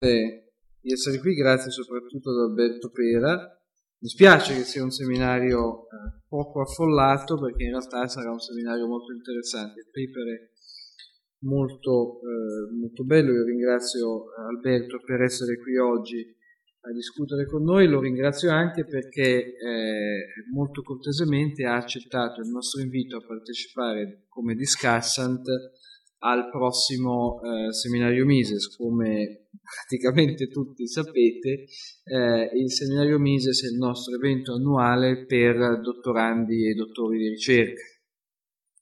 di essere qui, grazie soprattutto ad Alberto Pera. Mi spiace che sia un seminario eh, poco affollato perché in realtà sarà un seminario molto interessante. Il paper è molto, eh, molto bello, io ringrazio Alberto per essere qui oggi a discutere con noi, lo ringrazio anche perché eh, molto cortesemente ha accettato il nostro invito a partecipare come discussant al prossimo eh, seminario Mises. Come praticamente tutti sapete, eh, il seminario Mises è il nostro evento annuale per dottorandi e dottori di ricerca.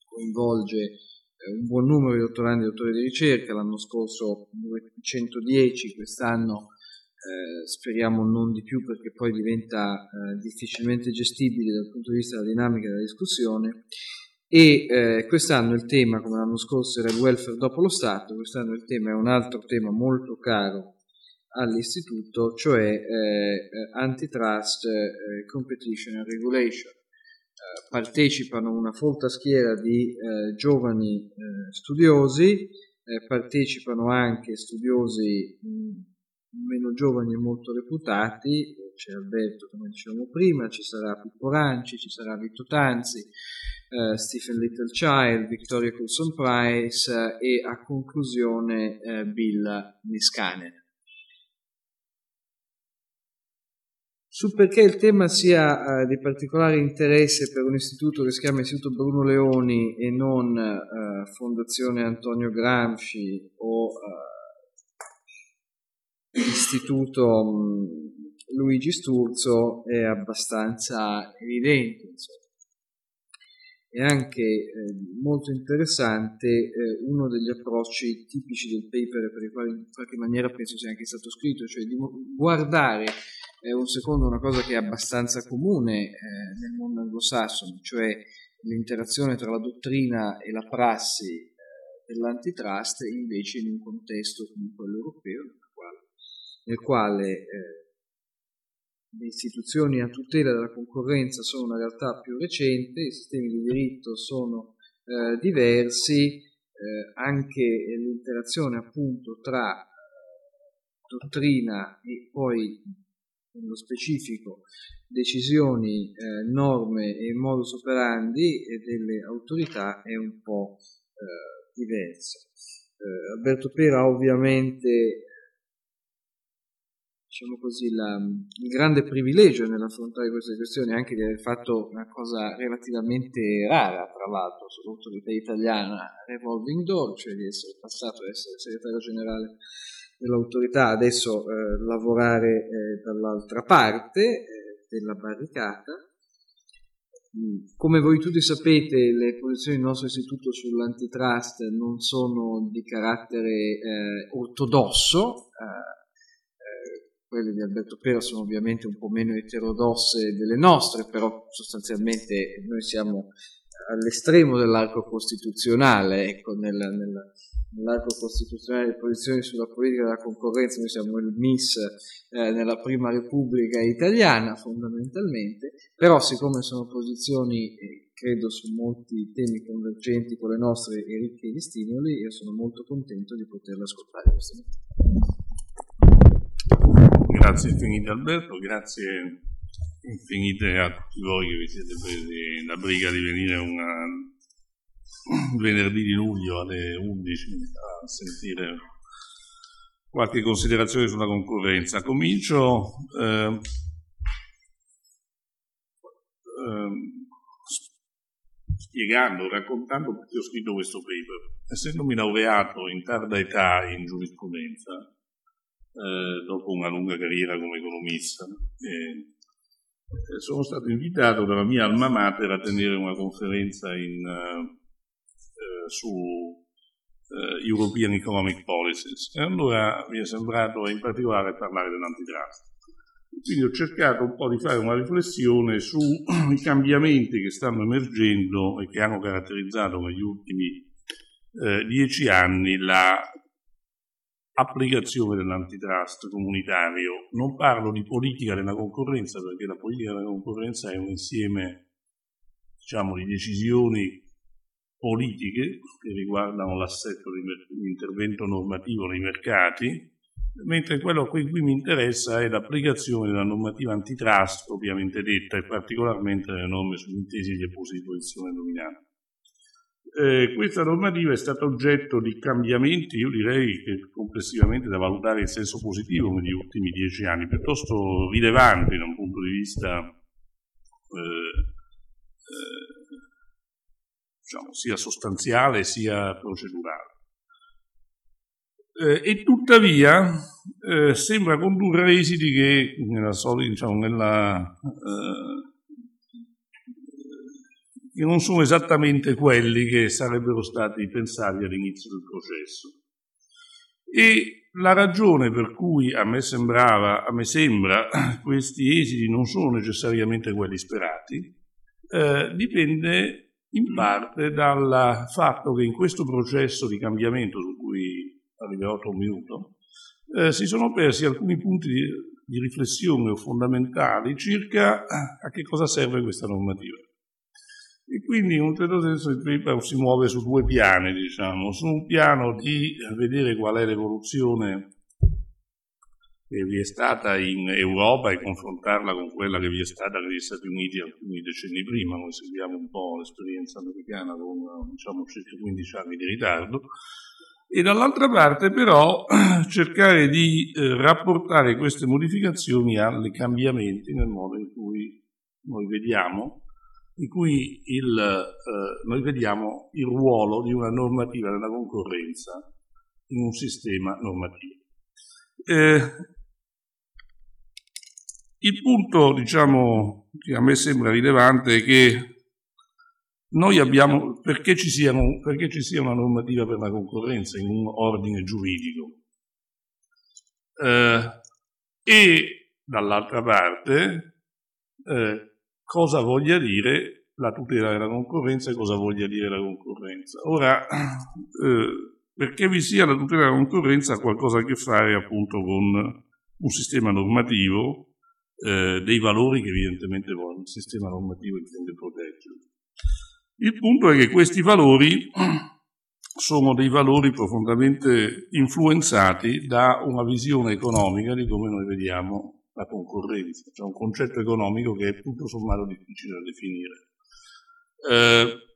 Coinvolge eh, un buon numero di dottorandi e dottori di ricerca, l'anno scorso 110, quest'anno eh, speriamo non di più perché poi diventa eh, difficilmente gestibile dal punto di vista della dinamica della discussione e eh, quest'anno il tema, come l'anno scorso, era il welfare dopo lo Stato, quest'anno il tema è un altro tema molto caro all'istituto, cioè eh, antitrust, eh, competition and regulation. Eh, partecipano una folta schiera di eh, giovani eh, studiosi, partecipano anche studiosi mh, meno giovani e molto reputati, c'è Alberto come dicevamo prima, ci sarà Pippo Ranci, ci sarà Vitto Tanzi, uh, Stephen Littlechild, Victoria Coulson Price uh, e a conclusione uh, Bill Niskanen. Su perché il tema sia di particolare interesse per un istituto che si chiama Istituto Bruno Leoni e non Fondazione Antonio Gramsci o Istituto um, Luigi Sturzo è abbastanza evidente. Insomma è anche eh, molto interessante eh, uno degli approcci tipici del paper per i quali in qualche maniera penso sia anche stato scritto, cioè di guardare eh, un secondo una cosa che è abbastanza comune eh, nel mondo anglosassone, cioè l'interazione tra la dottrina e la prassi eh, dell'antitrust invece in un contesto come quello europeo nel quale, nel quale eh, le istituzioni a tutela della concorrenza sono una realtà più recente, i sistemi di diritto sono eh, diversi, eh, anche l'interazione appunto tra dottrina e poi nello specifico decisioni, eh, norme e modus operandi delle autorità è un po' eh, diversa. Eh, Alberto Pera ovviamente diciamo così, la, il grande privilegio nell'affrontare queste questioni anche di aver fatto una cosa relativamente rara, tra l'altro, sull'autorità italiana revolving door, cioè di essere passato ad essere segretario generale dell'autorità, adesso eh, lavorare eh, dall'altra parte eh, della barricata. Mm, come voi tutti sapete, le posizioni del nostro istituto sull'antitrust non sono di carattere eh, ortodosso, eh, quelle di Alberto Pera sono ovviamente un po' meno eterodosse delle nostre, però sostanzialmente noi siamo all'estremo dell'arco costituzionale, ecco, nella, nella, nell'arco costituzionale delle posizioni sulla politica della concorrenza, noi siamo il MIS eh, nella prima Repubblica italiana fondamentalmente, però siccome sono posizioni, eh, credo, su molti temi convergenti con le nostre e ricche di stimoli, io sono molto contento di poterla ascoltare questa mattina. Grazie infinite Alberto, grazie infinite a tutti voi che vi siete presi la briga di venire una, venerdì di luglio alle 11 a sentire qualche considerazione sulla concorrenza. Comincio eh, eh, spiegando, raccontando perché ho scritto questo paper. Essendomi laureato in tarda età in giurisprudenza, eh, dopo una lunga carriera come economista. E, sono stato invitato dalla mia alma mater a tenere una conferenza in, uh, su uh, European Economic Policies e allora mi è sembrato in particolare parlare dell'antitrust. Quindi ho cercato un po' di fare una riflessione sui cambiamenti che stanno emergendo e che hanno caratterizzato negli ultimi eh, dieci anni la applicazione dell'antitrust comunitario. Non parlo di politica della concorrenza perché la politica della concorrenza è un insieme diciamo, di decisioni politiche che riguardano l'assetto di intervento normativo nei mercati, mentre quello che qui mi interessa è l'applicazione della normativa antitrust propriamente detta e particolarmente le norme sull'intesi di apposizione dominante. Eh, questa normativa è stata oggetto di cambiamenti, io direi che complessivamente da valutare in senso positivo negli ultimi dieci anni, piuttosto rilevanti da un punto di vista eh, eh, diciamo, sia sostanziale sia procedurale. Eh, e tuttavia eh, sembra condurre esiti che nella, diciamo, nella, eh, che non sono esattamente quelli che sarebbero stati pensati all'inizio del processo. E la ragione per cui a me sembrava, a me sembra, questi esiti non sono necessariamente quelli sperati, eh, dipende in parte dal fatto che in questo processo di cambiamento su cui arriverò tra un minuto, eh, si sono persi alcuni punti di, di riflessione fondamentali circa a che cosa serve questa normativa. E quindi in un certo senso il paper si muove su due piani, diciamo, su un piano di vedere qual è l'evoluzione che vi è stata in Europa e confrontarla con quella che vi è stata negli Stati Uniti alcuni decenni prima, noi seguiamo un po' l'esperienza americana con diciamo, circa 15 anni di ritardo, e dall'altra parte però cercare di eh, rapportare queste modificazioni ai cambiamenti nel modo in cui noi vediamo, in cui il, eh, noi vediamo il ruolo di una normativa della concorrenza in un sistema normativo. Eh, il punto, diciamo, che a me sembra rilevante è che noi abbiamo, perché ci, siano, perché ci sia una normativa per la concorrenza in un ordine giuridico eh, e dall'altra parte eh, cosa voglia dire la tutela della concorrenza e cosa voglia dire la concorrenza. Ora, eh, perché vi sia la tutela della concorrenza ha qualcosa a che fare appunto con un sistema normativo, eh, dei valori che evidentemente il sistema normativo intende proteggere. Il punto è che questi valori sono dei valori profondamente influenzati da una visione economica di come noi vediamo la concorrenza, cioè un concetto economico che è tutto sommato difficile da definire. Eh,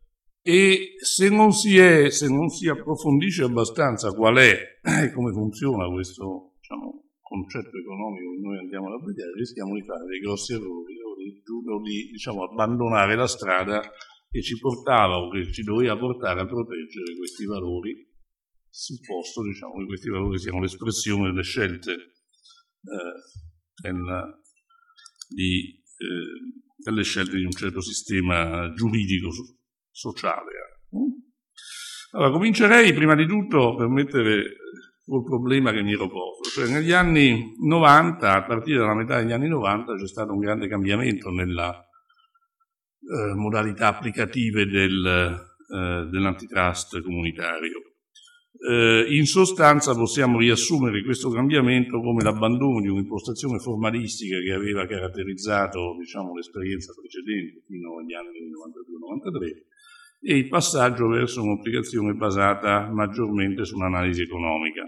e se non, si è, se non si approfondisce abbastanza qual è e come funziona questo diciamo, concetto economico che noi andiamo ad applicare, rischiamo di fare dei grossi errori di, diciamo, abbandonare la strada che ci portava o che ci doveva portare a proteggere questi valori sul posto, diciamo, che questi valori siano l'espressione delle scelte eh, della, di, eh, delle scelte di un certo sistema giuridico sociale. Allora, comincerei prima di tutto per mettere col problema che mi ero posto. Cioè, negli anni 90, a partire dalla metà degli anni 90, c'è stato un grande cambiamento nella eh, modalità applicative del, eh, dell'antitrust comunitario. Eh, in sostanza possiamo riassumere questo cambiamento come l'abbandono di un'impostazione formalistica che aveva caratterizzato diciamo, l'esperienza precedente fino agli anni 92-93 e il passaggio verso un'applicazione basata maggiormente su un'analisi economica.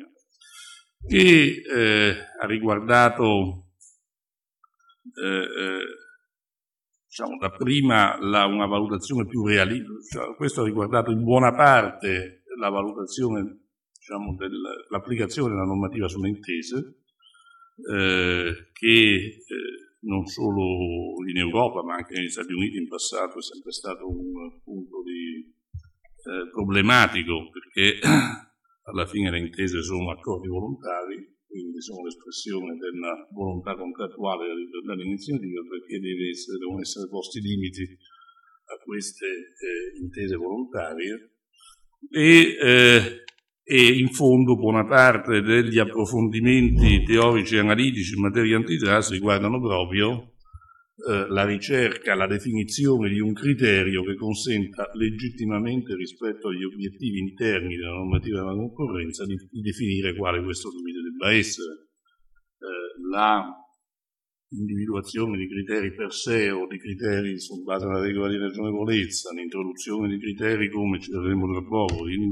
Che eh, ha riguardato eh, eh diciamo, dapprima la, una valutazione più realistica, cioè, questo ha riguardato in buona parte la valutazione, diciamo, dell'applicazione della normativa sulle intese, eh, che eh, non solo in Europa ma anche negli Stati Uniti in passato è sempre stato un punto di, eh, problematico perché alla fine le intese sono accordi volontari quindi sono l'espressione della volontà contrattuale dell'iniziativa perché essere, devono essere posti limiti a queste eh, intese volontarie e, eh, e, in fondo buona parte degli approfondimenti teorici e analitici in materia antitrust riguardano proprio eh, la ricerca, la definizione di un criterio che consenta legittimamente rispetto agli obiettivi interni della normativa della concorrenza di, di definire quale questo limite debba essere. Eh, la individuazione di criteri per sé o di criteri su base della regola di ragionevolezza, l'introduzione di criteri come ci vedremo tra poco in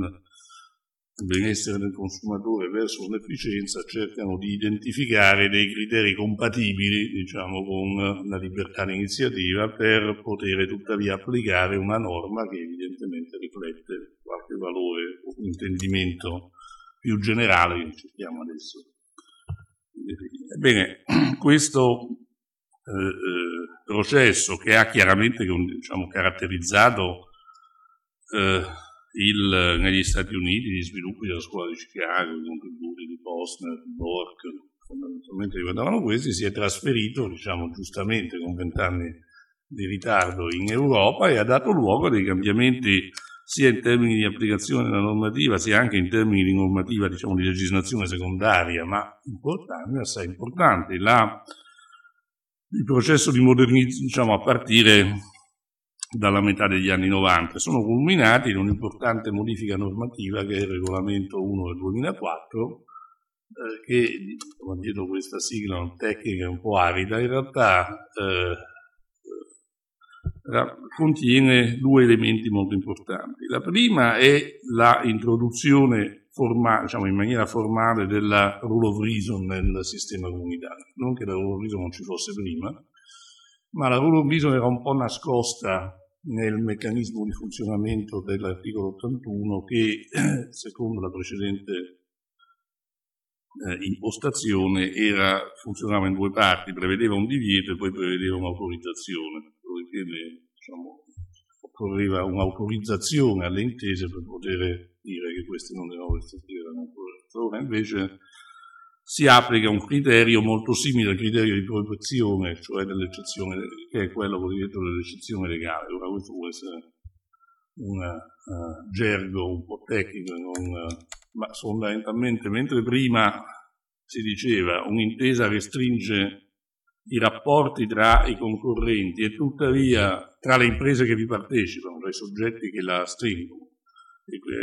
benessere del consumatore verso l'efficienza cercano di identificare dei criteri compatibili diciamo, con la libertà di iniziativa per poter tuttavia applicare una norma che evidentemente riflette qualche valore o intendimento più generale che cerchiamo adesso Ebbene, questo eh, eh, processo che ha chiaramente diciamo, caratterizzato eh, il, negli Stati Uniti gli sviluppi della scuola di Chicago, i contributi di Posner, di Bork, fondamentalmente riguardavano questi, si è trasferito, diciamo giustamente, con vent'anni di ritardo in Europa e ha dato luogo a dei cambiamenti sia in termini di applicazione della normativa, sia anche in termini di normativa, diciamo, di legislazione secondaria, ma importanti, assai importanti. La, il processo di modernizzazione, diciamo, a partire dalla metà degli anni 90. Sono culminati in un'importante modifica normativa che è il regolamento 1 del 2004, eh, che, dietro questa sigla tecnica un po' arida, in realtà eh, contiene due elementi molto importanti. La prima è la introduzione formale, diciamo in maniera formale della rule of reason nel sistema comunitario. Non che la rule of reason non ci fosse prima, ma la rule of reason era un po' nascosta nel meccanismo di funzionamento dell'articolo 81 che, secondo la precedente eh, impostazione, era, funzionava in due parti, prevedeva un divieto e poi prevedeva un'autorizzazione, dopodiché diciamo, occorreva un'autorizzazione alle intese per poter dire che queste non erano restrittive della concorrenza. Ora invece si applica un criterio molto simile al criterio di protezione, cioè dell'eccezione, che è quello cosiddetto dell'eccezione legale. Ora questo può essere un uh, gergo un po' tecnico, non, uh, ma fondamentalmente, mentre prima si diceva un'intesa restringe i rapporti tra i concorrenti e tuttavia tra le imprese che vi partecipano, tra i soggetti che la stringono,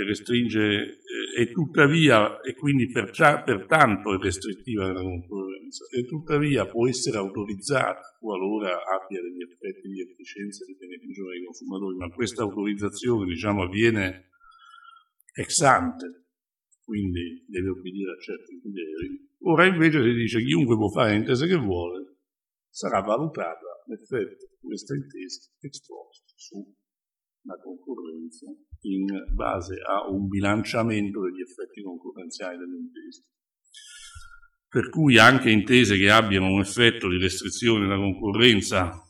restringe eh, e tuttavia, e quindi pertanto è restrittiva nella concorrenza, e tuttavia può essere autorizzata qualora abbia degli effetti di efficienza e di beneficio dei consumatori, ma questa autorizzazione diciamo, avviene ex ante, quindi deve obbedire a certi criteri. Ora invece si dice chiunque può fare l'intesa che vuole, sarà valutata l'effetto di questa intesa ex post su la concorrenza in base a un bilanciamento degli effetti concorrenziali delle imprese. Per cui anche intese che abbiano un effetto di restrizione della concorrenza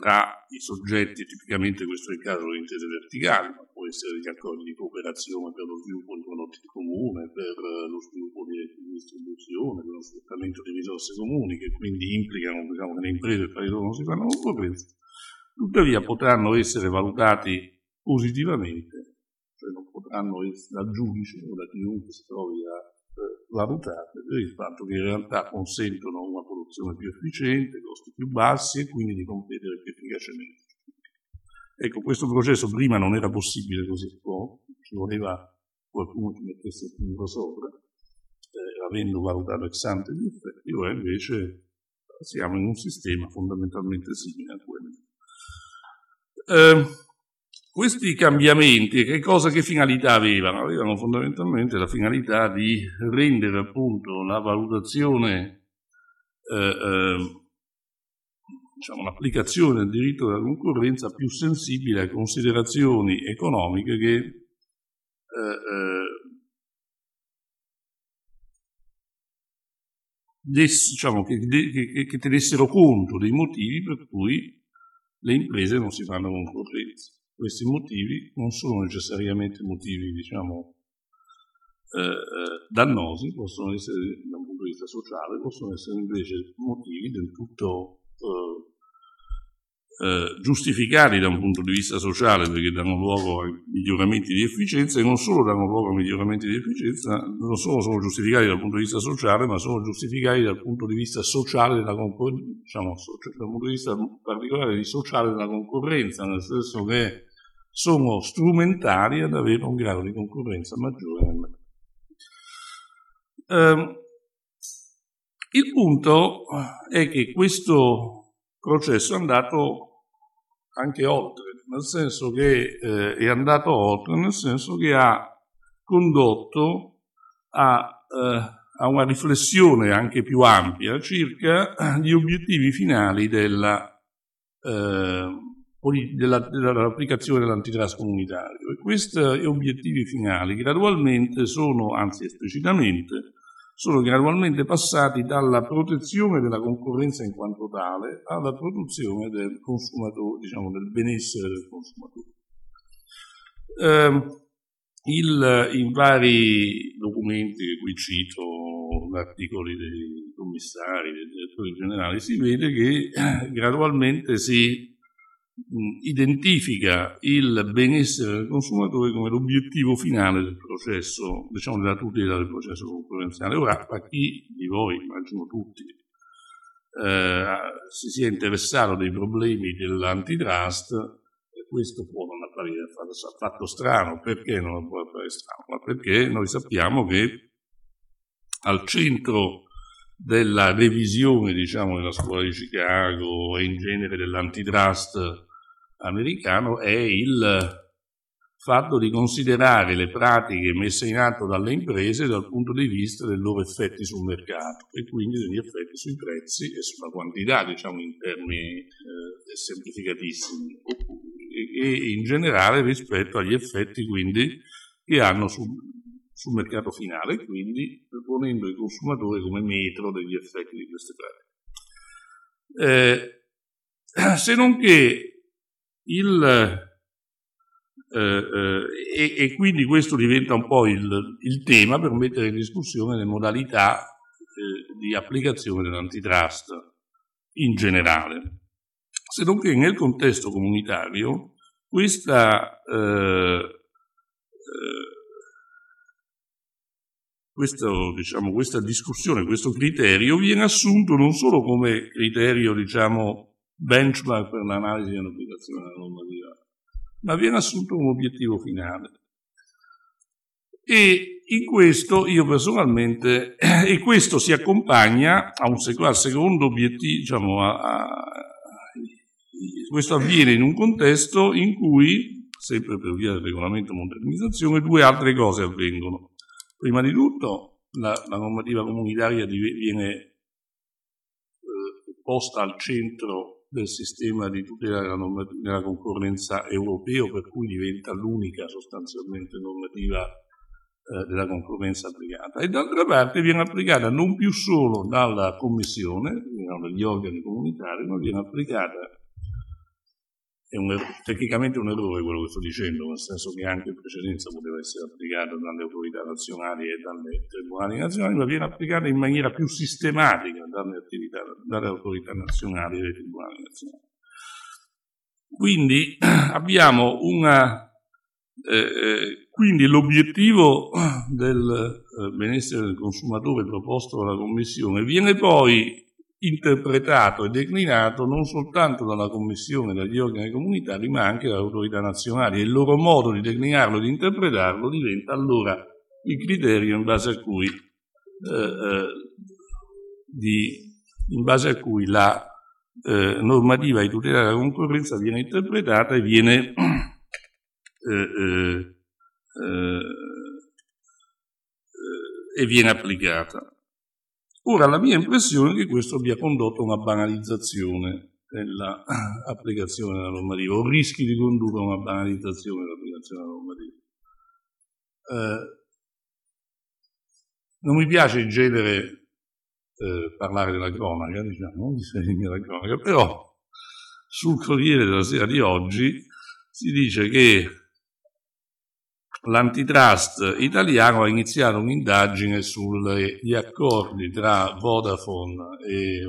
tra i soggetti, tipicamente questo è il caso delle intese verticali, ma può essere degli accordi di cooperazione per lo sviluppo di prodotti comuni, per lo sviluppo di distribuzione, per lo sfruttamento di risorse comuni, che quindi implicano diciamo, che le imprese tra di loro non si fanno concorrenza, tuttavia potranno essere valutati positivamente, cioè non potranno essere dal giudice o da chiunque si trovi a valutare per il fatto che in realtà consentono una produzione più efficiente, costi più bassi e quindi di competere più efficacemente. Ecco, questo processo prima non era possibile così po', ci voleva qualcuno che mettesse il punto sopra, eh, avendo valutato ex ante gli effetti, ora invece siamo in un sistema fondamentalmente simile a quello eh, questi cambiamenti, che cosa, che finalità avevano? Avevano fondamentalmente la finalità di rendere appunto la valutazione, eh, eh, diciamo, l'applicazione del diritto della concorrenza più sensibile a considerazioni economiche che eh, eh, diciamo, che, che, che tenessero conto dei motivi per cui le imprese non si fanno concorrenza. Questi motivi non sono necessariamente motivi, diciamo, eh, eh, dannosi, possono essere da un punto di vista sociale, possono essere invece motivi del tutto eh, eh, giustificati da un punto di vista sociale perché danno luogo a miglioramenti di efficienza e non solo danno luogo a miglioramenti di efficienza, non solo sono giustificati dal punto di vista sociale, ma sono giustificati dal punto di vista sociale della concorrenza, diciamo, dal punto di vista particolare di sociale della concorrenza, nel senso che sono strumentali ad avere un grado di concorrenza maggiore nel mercato. Eh, il punto è che questo processo è andato anche oltre, nel senso che eh, è andato oltre, nel senso che ha condotto a, eh, a una riflessione anche più ampia circa gli obiettivi finali della, eh, della, dell'applicazione dell'antitrust comunitario. E questi obiettivi finali gradualmente sono, anzi esplicitamente, sono gradualmente passati dalla protezione della concorrenza in quanto tale alla protezione del consumatore, diciamo del benessere del consumatore. Eh, il, in vari documenti qui cito, articoli dei commissari, dei direttori generali, si vede che gradualmente si identifica il benessere del consumatore come l'obiettivo finale del processo, diciamo della tutela del processo concorrenziale. Ora, a chi di voi, immagino tutti, eh, si sia interessato dei problemi dell'antitrust, questo può non apparire affatto strano. Perché non può apparire strano? Ma perché noi sappiamo che al centro della revisione, diciamo, della scuola di Chicago e in genere dell'antitrust americano è il fatto di considerare le pratiche messe in atto dalle imprese dal punto di vista dei loro effetti sul mercato e quindi degli effetti sui prezzi e sulla quantità, diciamo in termini eh, semplificatissimi, e, e, in generale rispetto agli effetti quindi che hanno sul, sul mercato finale, quindi ponendo il consumatore come metro degli effetti di queste pratiche. Eh, se non che il, eh, eh, e, e, quindi questo diventa un po' il, il, tema per mettere in discussione le modalità eh, di applicazione dell'antitrust in generale. Se non che nel contesto comunitario questa, eh, eh, questo, diciamo, questa discussione, questo criterio viene assunto non solo come criterio diciamo, benchmark per l'analisi dell'applicazione della normativa, ma viene assunto come obiettivo finale. E in questo io personalmente, e questo si accompagna a un secondo obiettivo, diciamo, a, a, questo avviene in un contesto in cui, sempre per via del regolamento modernizzazione, due altre cose avvengono. Prima di tutto la, la normativa comunitaria viene eh, posta al centro del sistema di tutela della, della concorrenza europeo, per cui diventa l'unica sostanzialmente normativa eh, della concorrenza applicata, e d'altra parte viene applicata non più solo dalla Commissione, dagli organi comunitari, ma viene applicata un, er-, tecnicamente un errore quello che sto dicendo, nel senso che anche in precedenza poteva essere applicata dalle autorità nazionali e dalle tribunali nazionali, ma viene applicata in maniera più sistematica dalle, attività, dalle autorità nazionali e dai tribunali nazionali. Quindi abbiamo una, eh, eh, quindi l'obiettivo del eh, benessere del consumatore proposto dalla Commissione viene poi interpretato e declinato non soltanto dalla Commissione, dagli organi comunitari, ma anche dalle autorità nazionali e il loro modo di declinarlo e di interpretarlo diventa allora il criterio in base a cui, eh, eh, di, base a cui la eh, normativa di tutela della concorrenza viene interpretata e viene, eh, eh, eh, e viene applicata. Ora la mia impressione è che questo abbia condotto a una banalizzazione dell'applicazione della normativa o rischi di condurre a una banalizzazione dell'applicazione della normativa. Eh, non mi piace in genere eh, parlare della cronaca, diciamo, della cronaca, però sul Corriere della Sera di oggi si dice che l'antitrust italiano ha iniziato un'indagine sugli accordi tra Vodafone e,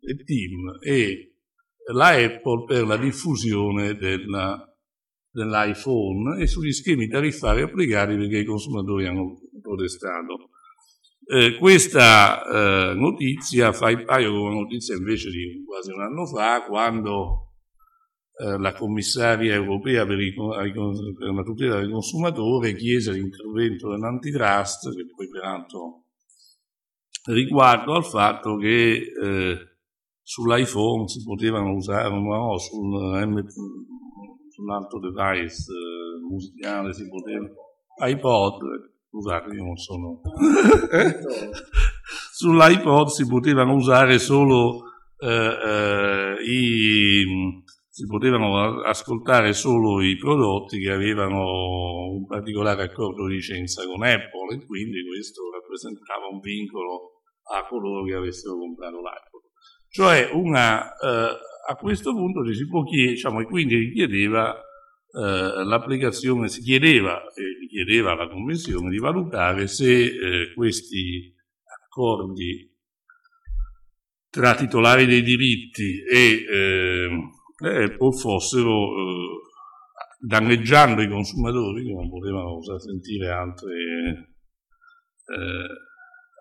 e TIM e la Apple per la diffusione della, dell'iPhone e sugli schemi tariffari applicati perché i consumatori hanno protestato. Eh, questa eh, notizia fa il paio con una notizia invece di quasi un anno fa, quando la commissaria europea per, i, per, la tutela del consumatore chiese l'intervento dell'antitrust, che poi peraltro riguardo al fatto che eh, sull'iPhone si potevano usare, no, sul, sull'altro device eh, musicale si poteva, iPod, scusate io non sono, sull'iPod si potevano usare solo eh, eh, i, si potevano ascoltare solo i prodotti che avevano un particolare accordo di licenza con Apple e quindi questo rappresentava un vincolo a coloro che avessero comprato l'iPod. Cioè una, eh, a questo punto ci si può chiedere, diciamo, e quindi richiedeva eh, l'applicazione, si chiedeva, e chiedeva alla Convenzione di valutare se eh, questi accordi tra titolari dei diritti e eh, Apple fossero eh, danneggiando i consumatori che non potevano sentire altre, eh,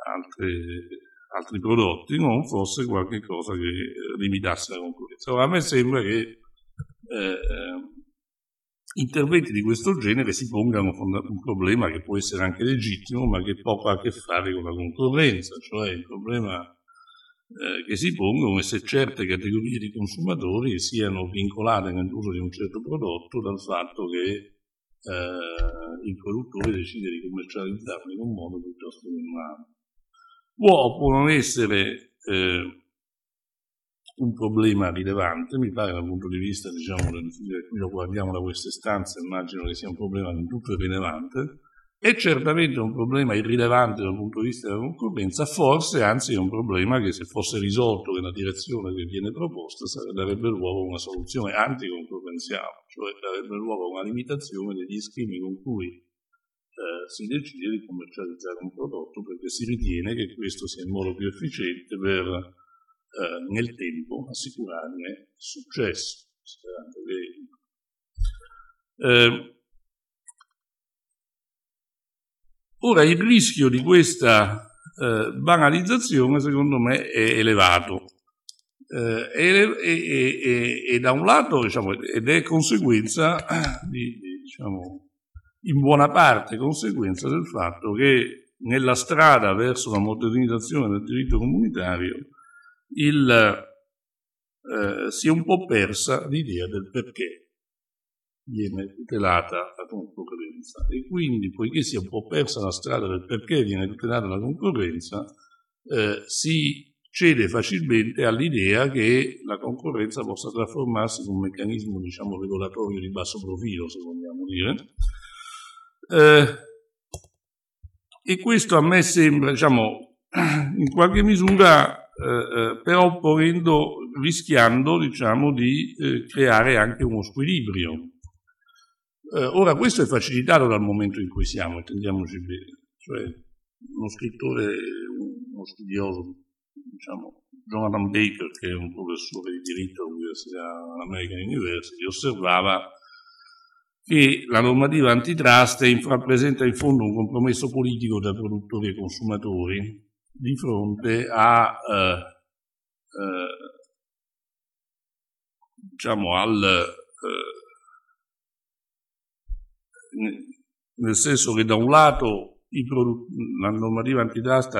altre altri prodotti non fosse qualcosa che limitasse la concorrenza. Ora, a me sembra che eh, interventi di questo genere si pongano un problema che può essere anche legittimo, ma che poco ha a che fare con la concorrenza, cioè il problema eh, che si pongono è se certe categorie di consumatori siano vincolate nell'uso di un certo prodotto dal fatto che eh, il produttore decide di commercializzarlo in un modo piuttosto che in un altro. Può può non essere eh, un problema rilevante, mi pare dal punto di vista, diciamo, qui lo guardiamo da queste stanze, immagino che sia un problema di tutto irrilevante, è certamente un problema irrilevante dal punto di vista della concorrenza, forse anzi è un problema che se fosse risolto nella direzione che viene proposta darebbe luogo a una soluzione anticoncorrenziale, cioè darebbe luogo a una limitazione degli schemi con cui eh, si decide di commercializzare un prodotto perché si ritiene che questo sia il modo più efficiente per eh, nel tempo assicurarne successo. Eh, ora il rischio di questa eh, banalizzazione secondo me è elevato. Eh, e, e, e, e, da un lato diciamo, ed è conseguenza di, di diciamo, in buona parte conseguenza del fatto che nella strada verso la modernizzazione del diritto comunitario il, eh, si è un po' persa l'idea del perché viene tutelata la concorrenza e quindi poiché si è un po' persa la strada del perché viene tutelata la concorrenza eh, si cede facilmente all'idea che la concorrenza possa trasformarsi in un meccanismo diciamo regolatorio di basso profilo se vogliamo dire eh, e questo a me sembra, diciamo, in qualche misura, eh, eh, però ponendo, rischiando, diciamo, di eh, creare anche uno squilibrio. Eh, ora, questo è facilitato dal momento in cui siamo, intendiamoci bene. Cioè, uno scrittore, uno studioso, diciamo, Jonathan Baker, che è un professore di diritto all'Università American University, osservava che la normativa antitrust rappresenta in fondo un compromesso politico tra produttori e consumatori di fronte a eh, eh, diciamo al eh, nel senso che da un lato la normativa antitrust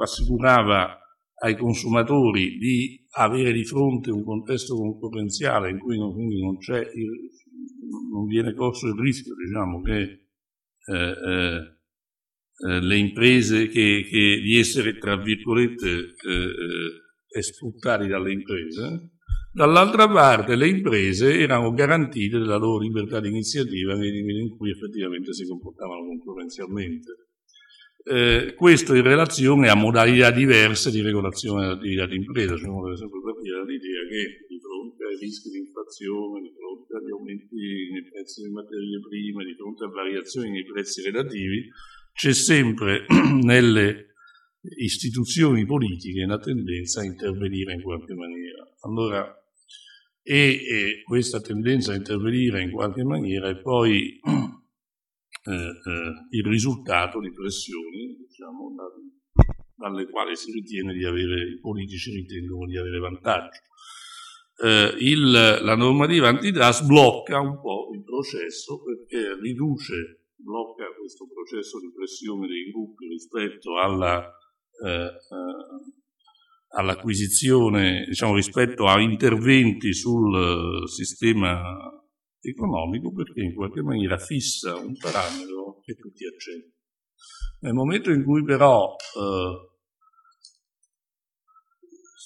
assicurava ai consumatori di avere di fronte un contesto concorrenziale in cui non, non il, non viene corso il rischio diciamo, che eh, eh, eh, le imprese che, che, di essere tra virgolette eh, eh, sfruttati dalle imprese, dall'altra parte le imprese erano garantite della loro libertà di iniziativa nei limiti in cui effettivamente si comportavano concorrenzialmente. Eh, questo in relazione a modalità diverse di regolazione dell'attività di impresa, cioè per esempio partire dall'idea che di fronte ai rischi di inflazione, di fronte agli aumenti nei prezzi delle materie prime, di fronte a variazioni nei prezzi relativi, c'è sempre nelle istituzioni politiche la tendenza a intervenire in qualche maniera. Allora, e, e questa tendenza a intervenire in qualche maniera è poi eh, eh, il risultato di pressioni diciamo, da, dalle quali si ritiene di avere, i politici ritengono di avere vantaggio. Eh, il, la normativa antitrust blocca un po' il processo perché riduce, blocca questo processo di pressione dei gruppi rispetto alla, eh, eh, all'acquisizione, diciamo rispetto a interventi sul sistema economico perché in qualche maniera fissa un parametro che tutti accettano. Nel momento in cui però eh,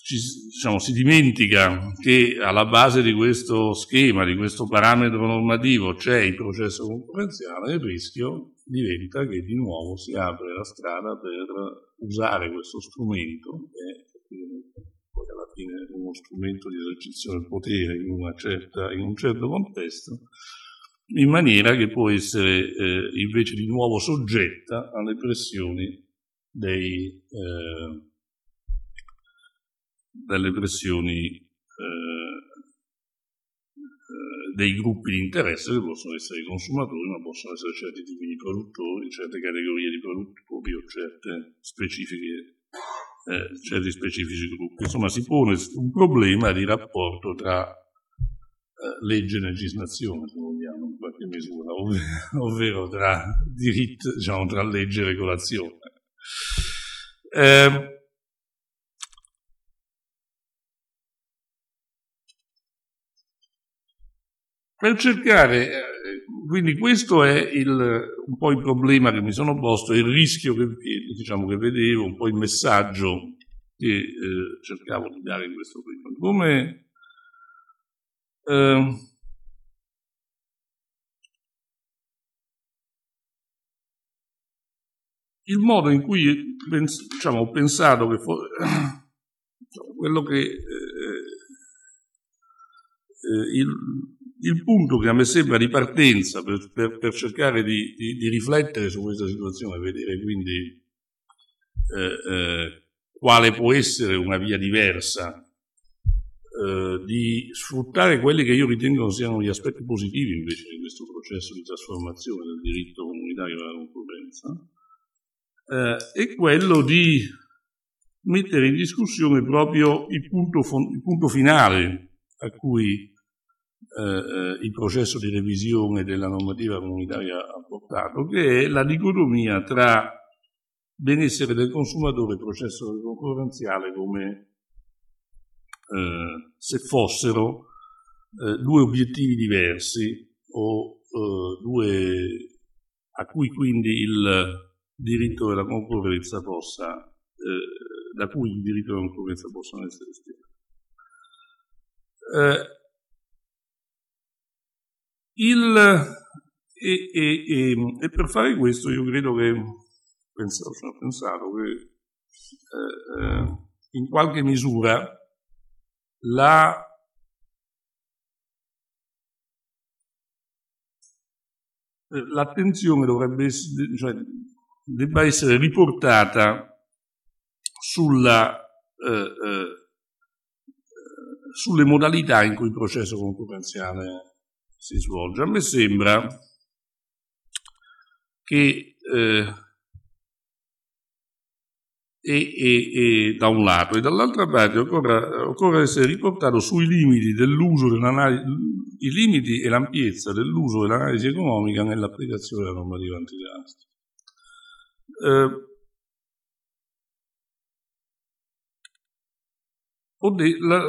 ci, diciamo, si dimentica che alla base di questo schema, di questo parametro normativo c'è il processo concorrenziale, il rischio diventa che di nuovo si apre la strada per usare questo strumento, che poi alla fine uno strumento di esercizio del potere in, certa, in un certo contesto, in maniera che può essere eh, invece di nuovo soggetta alle pressioni dei, eh, delle pressioni eh, dei gruppi di interesse che possono essere i consumatori, ma possono essere certi tipi di produttori, certe categorie di produttori o certe specifiche, eh, certi specifici gruppi. Insomma, si pone un problema di rapporto tra eh, legge e legislazione, se vogliamo, in qualche misura, ovvero, ovvero tra diritto, diciamo, tra legge e regolazione. Eh, Per cercare, eh, quindi questo è il, un po' il problema che mi sono posto, il rischio che, diciamo, che vedevo, un po' il messaggio che eh, cercavo di dare in questo periodo. Come eh, il modo in cui diciamo, ho pensato che fu, quello che eh, eh, il, il punto che a me sembra di partenza per, per, per cercare di, di, di, riflettere su questa situazione, vedere quindi eh, eh, quale può essere una via diversa eh, di sfruttare quelli che io ritengo siano gli aspetti positivi invece di questo processo di trasformazione del diritto comunitario della concorrenza, eh, è quello di mettere in discussione proprio il punto, il punto finale a cui eh, eh, il processo di revisione della normativa comunitaria ha portato, che è la dicotomia tra benessere del consumatore e processo concorrenziale come eh, se fossero eh, due obiettivi diversi o eh, due a cui quindi il diritto della concorrenza possa, eh, da cui il diritto della concorrenza possano essere spiegati. Il, e, e, e, e, per fare questo io credo che, penso, ho pensato che eh, eh, in qualche misura la, l'attenzione dovrebbe essere, cioè, debba essere riportata sulla, eh, eh, sulle modalità in cui il processo concorrenziale si svolge. A me sembra che eh, e, e, e, da un lato e dall'altra parte occorre, occorre essere riportato sui limiti dell'uso i limiti e l'ampiezza dell'uso dell'analisi economica nell'applicazione della normativa antitrust. Eh, la,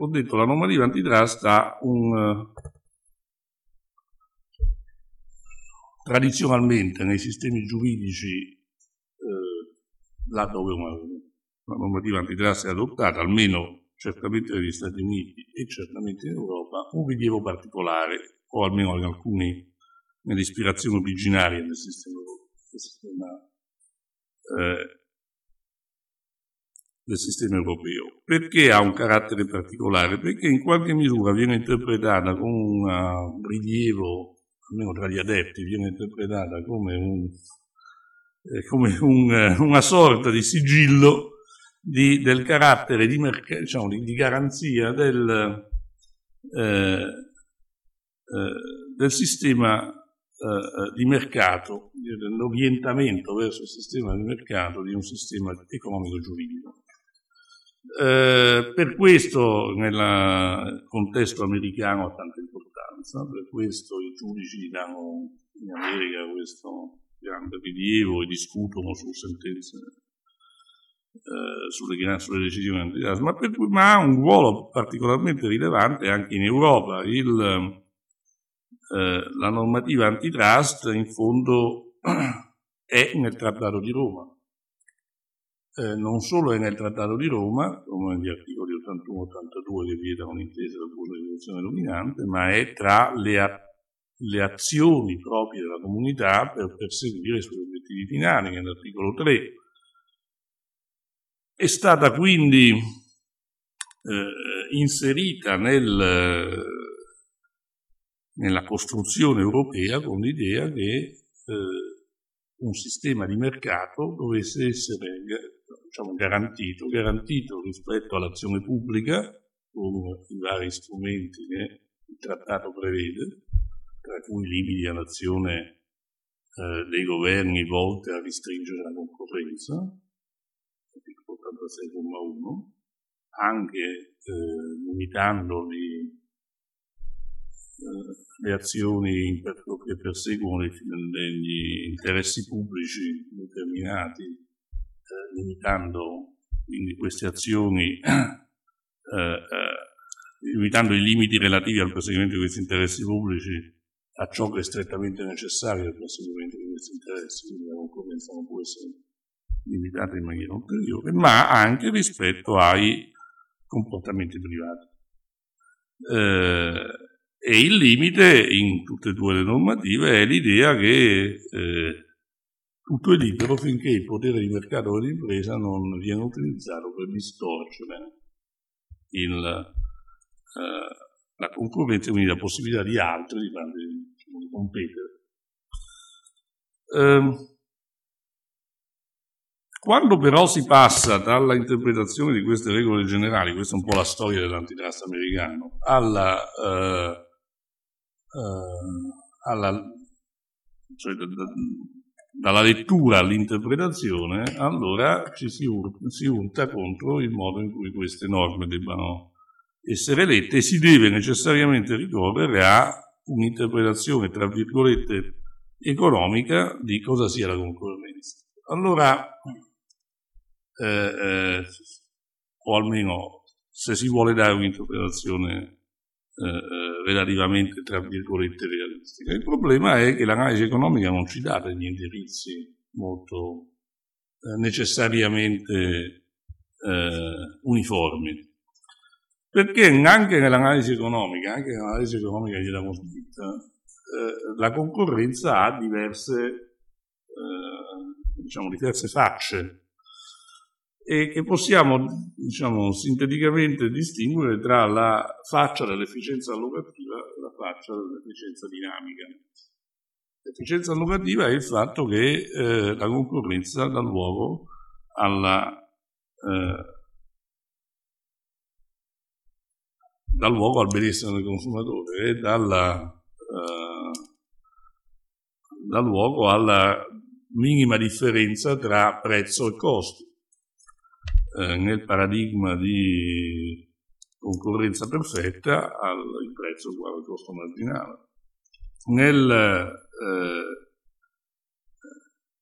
ho detto la normativa antitrust ha un tradizionalmente nei sistemi giuridici eh, là dove una, una, normativa antitrust è adottata, almeno certamente negli Stati Uniti e certamente in Europa, un rilievo particolare, o almeno in alcuni, nell'ispirazione originaria del sistema, del sistema eh, del sistema europeo. Perché ha un carattere particolare? Perché in qualche misura viene interpretata con un rilievo, almeno tra gli adepti, viene interpretata come, un, eh, come un, eh, una sorta di sigillo di, del carattere di, merc- diciamo, di, di garanzia del, eh, eh del sistema eh, di mercato, dell'orientamento verso il sistema di mercato di un sistema economico-giuridico. Eh, per questo nel contesto americano ha tanta importanza, per questo i giudici danno in America questo grande rilievo e discutono su sentenze eh, sulle, sulle, decisioni antitrust, ma, ma, ha un ruolo particolarmente rilevante anche in Europa. Il, eh, la normativa antitrust in fondo è nel Trattato di Roma. Eh, non solo è nel Trattato di Roma, come negli articoli 81-82 che vietano un'intesa della pubblica legislazione dominante, ma è tra le, le, azioni proprie della comunità per perseguire i suoi obiettivi finali, nell'articolo 3 è stata quindi eh, inserita nel, nella costruzione europea con l'idea che eh, un sistema di mercato dovesse essere diciamo, garantito, garantito rispetto all'azione pubblica con i vari strumenti che il trattato prevede, tra cui limiti all'azione eh, dei governi volte a restringere la concorrenza, 86,1, anche eh, limitando li, eh, le azioni che perseguono gli interessi pubblici determinati, eh, limitando quindi queste azioni, eh, eh, limitando i limiti relativi al perseguimento di questi interessi pubblici a ciò che è strettamente necessario al perseguimento di questi interessi, quindi la concorrenza non può essere limitata in maniera ulteriore, ma anche rispetto ai comportamenti privati. Eh, e il limite in tutte e due le normative è l'idea che eh, tutto è libero finché il potere di mercato dell'impresa non viene utilizzato per distorcere il, eh, la concorrenza, quindi la possibilità di altri di, diciamo, di competere. Eh, quando però si passa dalla interpretazione di queste regole generali, questa è un po' la storia dell'antitrust americano, alla, eh, eh, alla cioè, dalla lettura all'interpretazione, allora ci si, ur- si urta contro il modo in cui queste norme debbano essere lette e si deve necessariamente ricorrere a un'interpretazione, tra virgolette, economica di cosa sia la concorrenza. Allora, eh, eh, o almeno se si vuole dare un'interpretazione eh, eh, relativamente, tra virgolette, realistica. Il problema è che l'analisi economica non ci dà degli indirizzi molto eh, necessariamente eh, uniformi. Perché anche nell'analisi economica, anche nell'analisi economica di Ramos la concorrenza ha diverse, diciamo, diverse facce e che possiamo diciamo, sinteticamente distinguere tra la faccia dell'efficienza allocativa e la faccia dell'efficienza dinamica. L'efficienza allocativa è il fatto che eh, la concorrenza dà luogo alla, eh, dà luogo al benessere del consumatore e dalla, eh, dà luogo alla minima differenza tra prezzo e costo eh, nel paradigma di concorrenza perfetta il prezzo uguale al costo marginale. Nel, eh,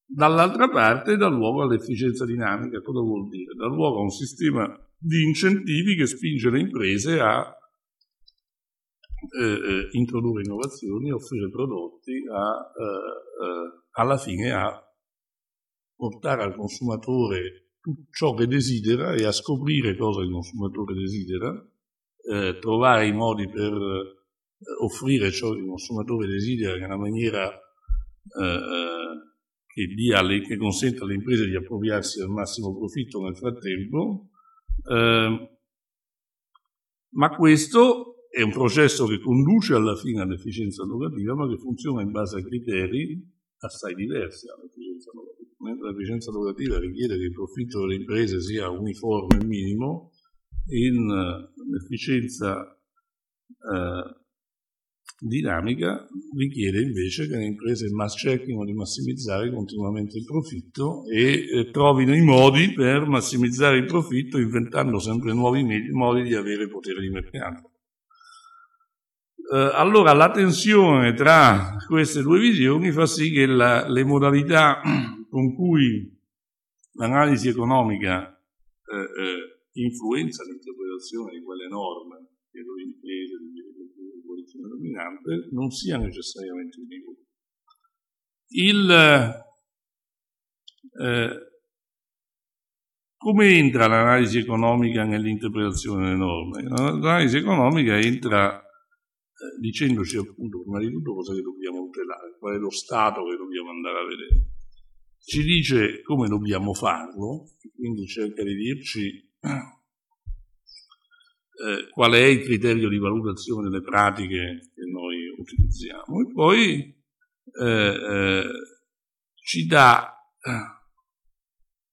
dall'altra parte dà luogo all'efficienza dinamica, cosa vuol dire? Dà luogo a un sistema di incentivi che spinge le imprese a eh, eh introdurre innovazioni, offrire prodotti, a, eh, eh, alla fine a portare al consumatore ciò che desidera e a scoprire cosa il consumatore desidera, eh, trovare i modi per eh, offrire ciò che il consumatore desidera nella maniera eh, che, dia, che, consenta alle imprese di appropriarsi del massimo profitto nel frattempo. Eh, ma questo è un processo che conduce alla fine all'efficienza locativa, ma che funziona in base a criteri assai diversi dall'efficienza locativa mentre l'efficienza lavorativa richiede che il profitto delle imprese sia uniforme e minimo, in eh, l'efficienza eh, dinamica richiede invece che le imprese cerchino di massimizzare continuamente il profitto e eh, trovino i modi per massimizzare il profitto inventando sempre nuovi modi di avere potere di mercato. Eh, allora la tensione tra queste due visioni fa sì che la, le modalità con cui l'analisi economica eh, eh, influenza l'interpretazione di quelle norme che lo imprese di posizione dominante non sia necessariamente vigore. Il, eh, come entra l'analisi economica nell'interpretazione delle norme? L'analisi economica entra eh, dicendoci appunto prima di tutto cosa che dobbiamo tutelare, qual è lo stato che dobbiamo andare a vedere. Ci dice come dobbiamo farlo, quindi cerca di dirci eh, qual è il criterio di valutazione delle pratiche che noi utilizziamo e poi eh, eh ci dà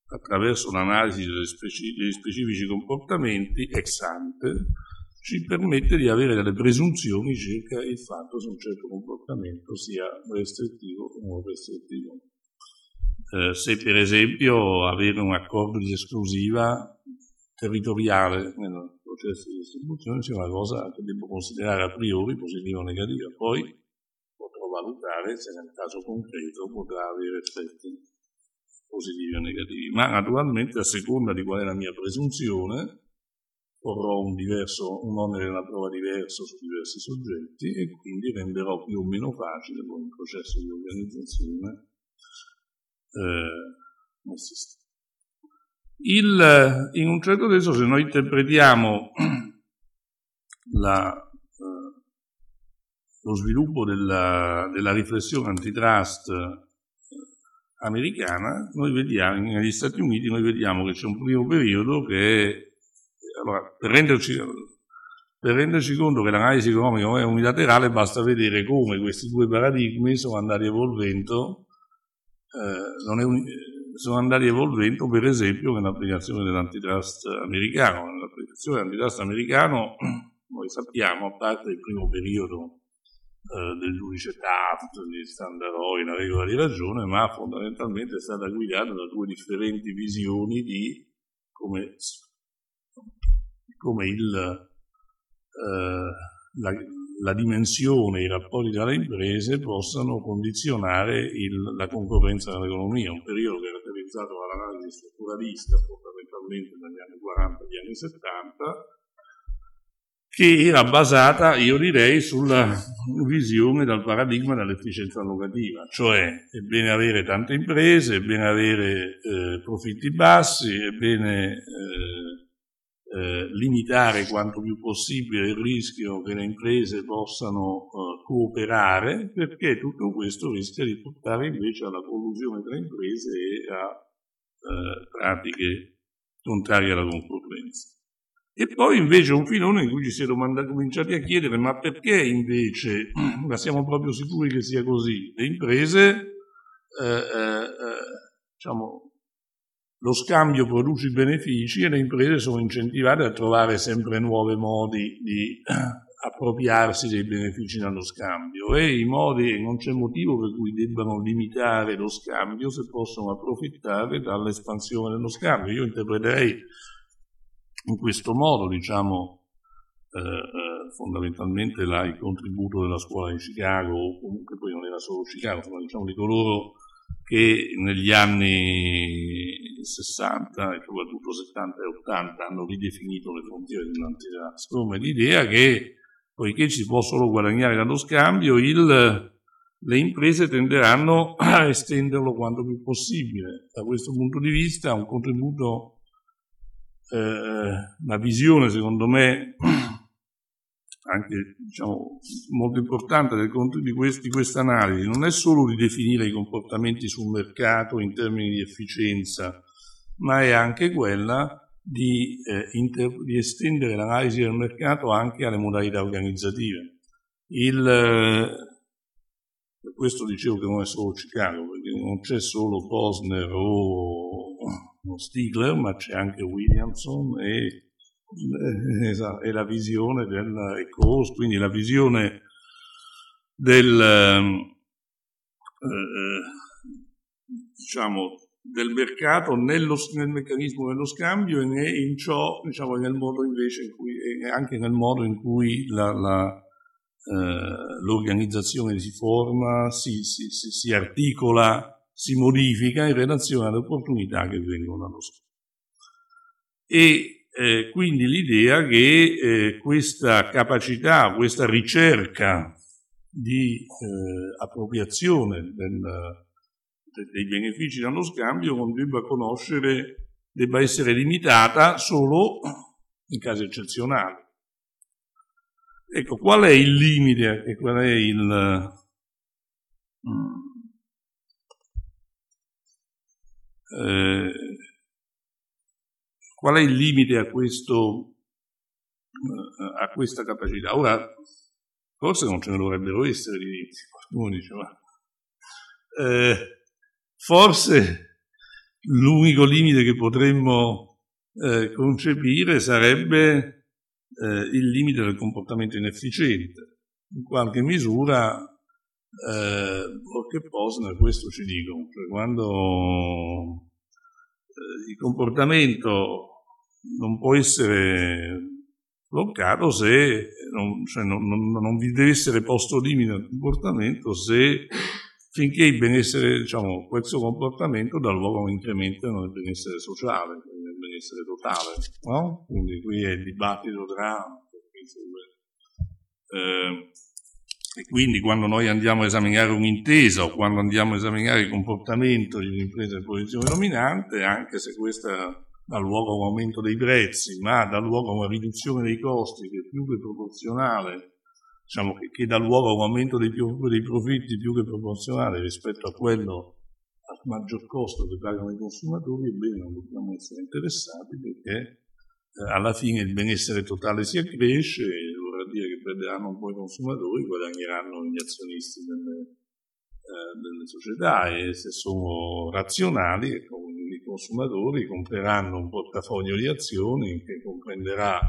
attraverso l'analisi degli specifici comportamenti ex ante ci permette di avere delle presunzioni circa il fatto se un certo comportamento sia restrittivo o non restrittivo. Eh, se per esempio avere un accordo di esclusiva territoriale nel processo di distribuzione sia una cosa che devo considerare a priori positiva o negativa, poi potrò valutare se nel caso concreto potrà avere effetti positivi o negativi, ma naturalmente a seconda di qual è la mia presunzione porrò un, diverso, un onere della prova diverso su diversi soggetti e quindi renderò più o meno facile poi il processo di organizzazione nel sistema. Il, in un certo senso, se noi interpretiamo la, eh, lo sviluppo della, della, riflessione antitrust eh, americana, noi vediamo, negli Stati Uniti noi vediamo che c'è un primo periodo che è allora, per renderci, per renderci conto che l'analisi economica è unilaterale, basta vedere come questi due paradigmi sono andati evolvendo, eh, un, sono andati evolvendo per esempio nell'applicazione dell'antitrust americano. Nell'applicazione dell'antitrust americano, noi sappiamo, a parte il primo periodo eh, del giudice Taft, di Standard Oil, la regola di ragione, ma fondamentalmente è stata guidata da due differenti visioni di come come il, eh, la, la, dimensione, i rapporti tra le imprese possano condizionare il, la concorrenza nell'economia, un periodo caratterizzato dall'analisi strutturalista fondamentalmente dagli anni 40 agli anni 70, che era basata, io direi, sulla visione dal paradigma dell'efficienza allocativa, cioè è bene avere tante imprese, è bene avere eh, profitti bassi, è bene eh, eh, limitare quanto più possibile il rischio che le imprese possano eh, cooperare, perché tutto questo rischia di portare invece alla collusione tra imprese e a eh, pratiche contrarie alla concorrenza. E poi invece un filone in cui ci si è domanda, cominciati a chiedere ma perché invece, ma siamo proprio sicuri che sia così, le imprese eh, eh, eh diciamo, lo scambio produce benefici e le imprese sono incentivate a trovare sempre nuovi modi di appropriarsi dei benefici dallo scambio e i modi, non c'è motivo per cui debbano limitare lo scambio se possono approfittare dall'espansione dello scambio. Io interpreterei in questo modo, diciamo, eh, eh fondamentalmente la, il contributo della scuola di Chicago, o comunque poi non era solo Chicago, ma diciamo di coloro che negli anni 60 e soprattutto 70 e 80 hanno ridefinito le frontiere dell'antitrust come l'idea che poiché ci si può solo guadagnare dallo scambio il, le imprese tenderanno a estenderlo quanto più possibile. Da questo punto di vista un contributo, eh, una visione secondo me anche diciamo, molto importante del, di, questi, questa analisi non è solo ridefinire i comportamenti sul mercato in termini di efficienza, ma è anche quella di, eh, inter, di estendere l'analisi del mercato anche alle modalità organizzative. Il, eh, questo dicevo che non è solo Chicago, perché non c'è solo Posner o, Stigler, ma c'è anche Williamson e eh, è la visione del ECOS, quindi la visione del, ehm, eh, diciamo, del mercato nello, nel meccanismo dello scambio e in ciò, diciamo, nel modo invece in cui, anche nel modo in cui la, la, eh, l'organizzazione si forma, si, si, si, si articola, si modifica in relazione alle opportunità che vengono dallo scambio. e eh, quindi l'idea che eh, questa capacità, questa ricerca di eh, appropriazione del, de, dei benefici dallo scambio contribuisce a conoscere debba essere limitata solo in casi eccezionali. Ecco, qual è il limite e qual è il... Eh, qual è il limite a, questo, a questa capacità? Ora, forse non ce ne dovrebbero essere limiti, qualcuno dice, ma eh, forse l'unico limite che potremmo eh, concepire sarebbe eh, il limite del comportamento inefficiente. In qualche misura, eh, qualche Posner questo ci dicono, cioè quando eh, il comportamento non può essere bloccato se non, cioè non, non, non vi deve essere posto limite al comportamento se finché il benessere, diciamo, questo comportamento dà luogo a un incremento nel benessere sociale, nel benessere totale. No? Quindi qui è il dibattito tra... Eh, e quindi quando noi andiamo a esaminare un'intesa o quando andiamo a esaminare il comportamento di un'impresa in posizione dominante, anche se questa dà luogo a un aumento dei prezzi, ma dà luogo a una riduzione dei costi che è più che proporzionale diciamo, che, che dà luogo a un aumento dei, dei profitti più che proporzionale rispetto a quello al maggior costo che pagano i consumatori, ebbene non dobbiamo essere interessati perché eh, alla fine il benessere totale si accresce vorrà dire che perderanno un po' i consumatori, guadagneranno gli azionisti delle, eh, delle società e se sono razionali i consumatori compreranno un portafoglio di azioni che comprenderà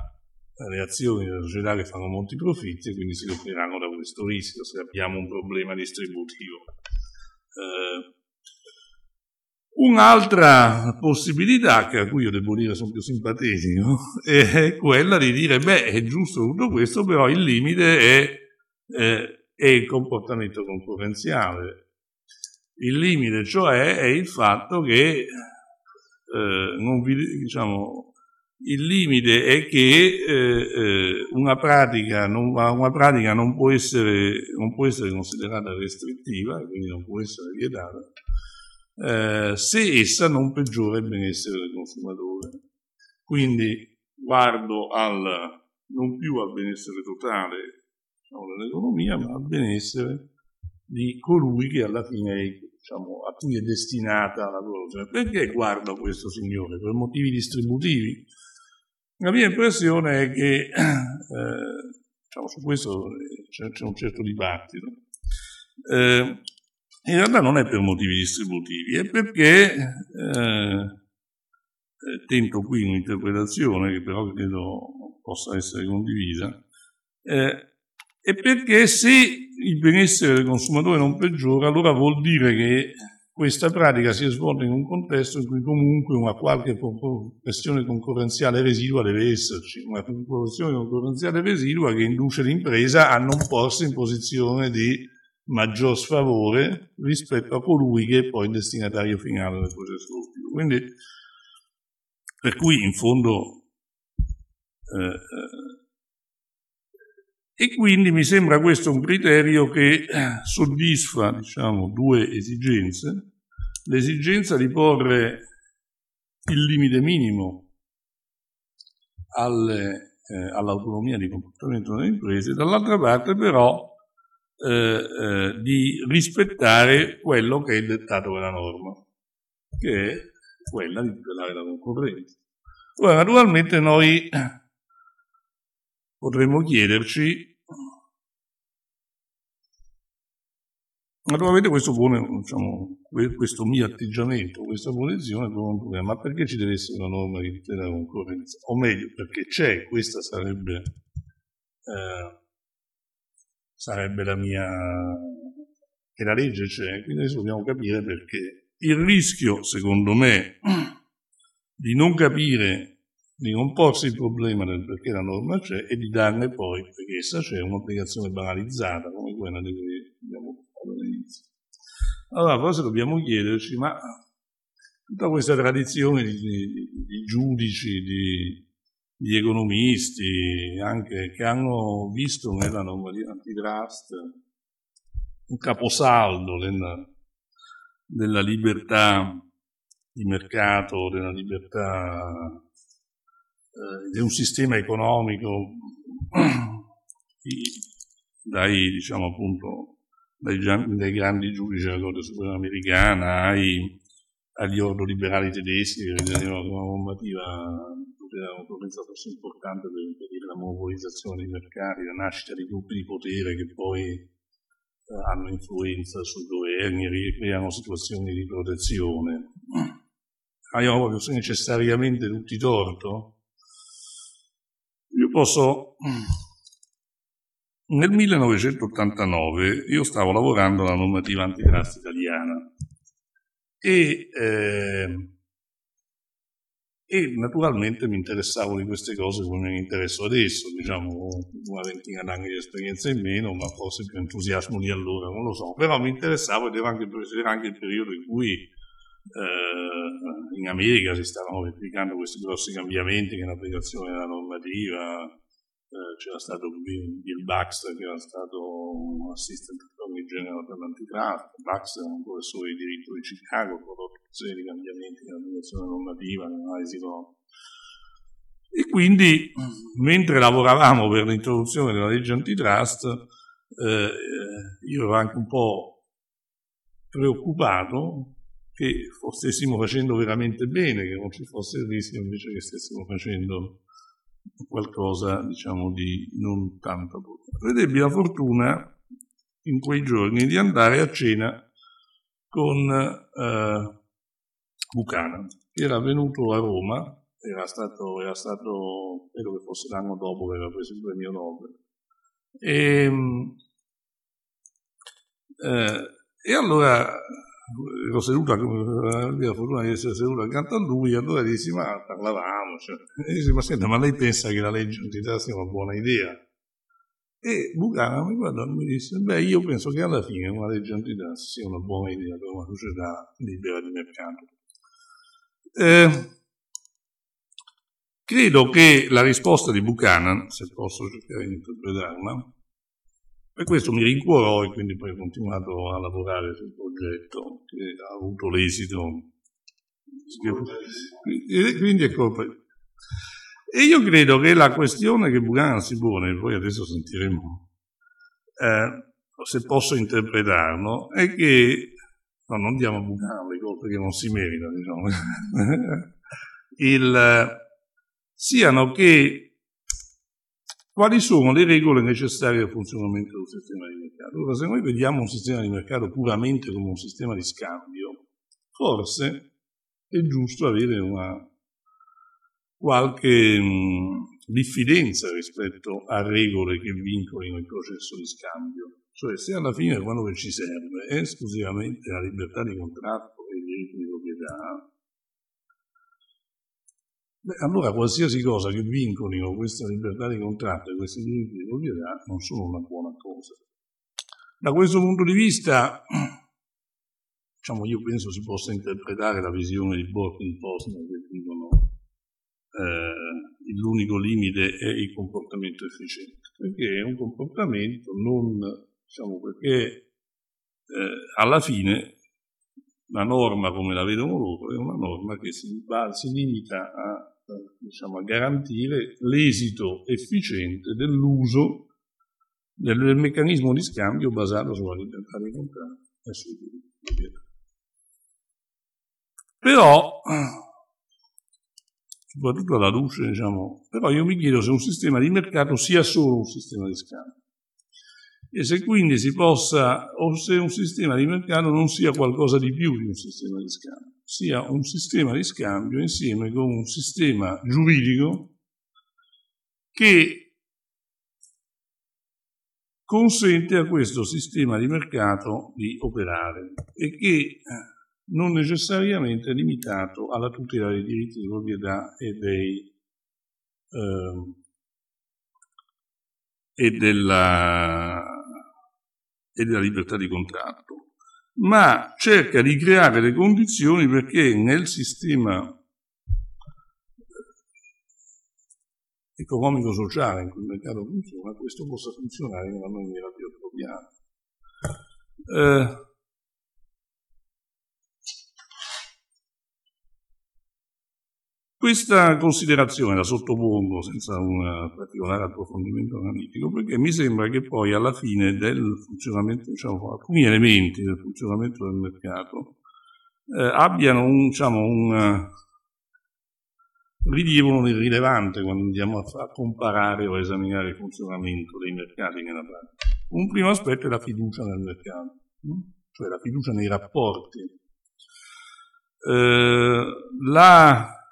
le azioni della società che fanno molti profitti e quindi si copriranno da questo rischio se abbiamo un problema distributivo. Eh, un'altra possibilità, a cui io devo dire sono più simpatico, è quella di dire, beh, è giusto tutto questo, però il limite è, eh, è il comportamento concorrenziale. Il limite, cioè, è il fatto che eh, non vi, diciamo, il limite è che eh, eh, una, pratica non, una, pratica non, può essere, non, può essere, considerata restrittiva, quindi non può essere vietata, eh, se essa non peggiora il benessere del consumatore. Quindi guardo al, non più al benessere totale diciamo, dell'economia, ma al benessere di colui che alla fine è, diciamo, a cui è destinata la produzione. Perché guardo questo signore? Per motivi distributivi? La mia impressione è che, eh, diciamo, su questo c'è, c'è, un certo dibattito, eh, in realtà non è per motivi distributivi, è perché, eh, eh tento qui un'interpretazione che però credo possa essere condivisa, eh, è perché se il benessere del consumatore non peggiora, allora vuol dire che questa pratica si è svolta in un contesto in cui comunque una qualche questione concorrenziale residua deve esserci, una questione concorrenziale residua che induce l'impresa a non porsi in posizione di maggior sfavore rispetto a colui che è poi il destinatario finale del processo produttivo. Quindi, per cui in fondo eh, eh e quindi mi sembra questo un criterio che eh, soddisfa diciamo, due esigenze. L'esigenza di porre il limite minimo alle, eh, all'autonomia di comportamento delle imprese, dall'altra parte però eh, eh, di rispettare quello che è il dettato della norma, che è quella di tutelare la concorrenza. Ora, naturalmente noi potremmo chiederci Naturalmente questo pone, diciamo, questo mio atteggiamento, questa posizione pone un problema, ma perché ci deve essere una norma di tutela della concorrenza? O meglio, perché c'è, questa sarebbe, eh, sarebbe la mia, che la legge c'è, quindi adesso dobbiamo capire perché. Il rischio, secondo me, di non capire di non porsi il problema del perché la norma c'è e di darne poi, perché essa c'è, un'applicazione banalizzata come quella di cui abbiamo parlato all'inizio. Allora forse dobbiamo chiederci, ma tutta questa tradizione di, di, di giudici, di, di, economisti, anche che hanno visto nella normativa antitrust un caposaldo della, della libertà di mercato, della libertà eh, di un sistema economico dai, diciamo appunto, dai, dai grandi giudici della Corte Suprema Americana ai, agli ordoliberali tedeschi che ritenevano che una normativa una concorrenza fosse importante per impedire la monopolizzazione dei mercati, la nascita di gruppi di potere che poi eh, hanno influenza sui governi e creano situazioni di protezione. Abbiamo proprio necessariamente tutti torto? Io posso nel 1989 io stavo lavorando alla normativa antitrust italiana e, eh, e, naturalmente mi interessavo di queste cose come mi interesso adesso, diciamo una ventina d'anni di esperienza in meno, ma forse più entusiasmo di allora, non lo so, però mi interessavo ed era anche, era anche il periodo in cui eh, in America si stavano verificando questi grossi cambiamenti che l'applicazione della normativa eh, c'era stato Bill Baxter che era stato assistant attorney general per l'antitrust, Baxter era un professore di diritto di Chicago, prodotto una serie di cambiamenti nella direzione normativa, nell'analisi e quindi, mentre lavoravamo per l'introduzione della legge antitrust, eh, io ero anche un po' preoccupato che stessimo facendo veramente bene, che non ci fosse il rischio invece che stessimo facendo qualcosa diciamo di non tanto buono. Ed ebbi la fortuna in quei giorni di andare a cena con eh, Buchanan, che era venuto a Roma, era stato, era stato, credo che fosse l'anno dopo che aveva preso il premio Nobel. E, ehm, eh, e allora ero seduto, la fortuna di essere seduto accanto a lui, allora dissi, ma parlavamo, cioè, e dissi, ma senta, ma lei pensa che la legge antitrust sia una buona idea? E Bucana mi guardò e mi disse, beh, io penso che alla fine una legge antitrust sia una buona idea per una società libera di mercato. Eh, credo che la risposta di Buchanan, se posso cercare di interpretarla, e questo mi rincuorò e quindi poi ho continuato a lavorare sul progetto che ha avuto l'esito. Quindi è colpa. E io credo che la questione che Buchanan si pone, poi adesso sentiremo eh, se posso interpretarlo, è che no, non diamo a Buchanan le colpe che non si merita, diciamo, il, siano che quali sono le regole necessarie al funzionamento del sistema di mercato? Allora, se noi vediamo un sistema di mercato puramente come un sistema di scambio, forse è giusto avere una qualche mh, diffidenza rispetto a regole che vincolino il processo di scambio. Cioè, se alla fine quello che ci serve è esclusivamente la libertà di contratto e i diritti di proprietà, Beh, allora qualsiasi cosa che vincolino questa libertà di contratto e questi diritti di proprietà non sono una buona cosa. Da questo punto di vista, diciamo, io penso si possa interpretare la visione di Bork in Posner che dicono eh, l'unico limite è il comportamento efficiente, perché è un comportamento non, diciamo, perché eh, alla fine la norma come la vedono loro è una norma che si, si limita a diciamo, a garantire l'esito efficiente dell'uso del, del, meccanismo di scambio basato sulla libertà di contratto e sui diritti Però, soprattutto alla luce, diciamo, però io mi chiedo se un sistema di mercato sia solo un sistema di scambio e se quindi si possa, o se un sistema di mercato non sia qualcosa di più di un sistema di scambio sia un sistema di scambio insieme con un sistema giuridico che consente a questo sistema di mercato di operare e che eh, non necessariamente è limitato alla tutela dei diritti di proprietà e, dei, eh, e, della, e della libertà di contratto, ma cerca di creare le condizioni perché nel sistema economico-sociale in cui il mercato funziona, questo possa funzionare in una maniera più appropriata. Eh, Questa considerazione la sottopongo senza un particolare approfondimento analitico perché mi sembra che poi alla fine del funzionamento, diciamo, alcuni elementi del funzionamento del mercato eh, abbiano un, diciamo, un rilievo non irrilevante quando andiamo a, a, comparare o a esaminare il funzionamento dei mercati nella pratica. Un primo aspetto è la fiducia nel mercato, cioè la fiducia nei rapporti. Eh, la eh,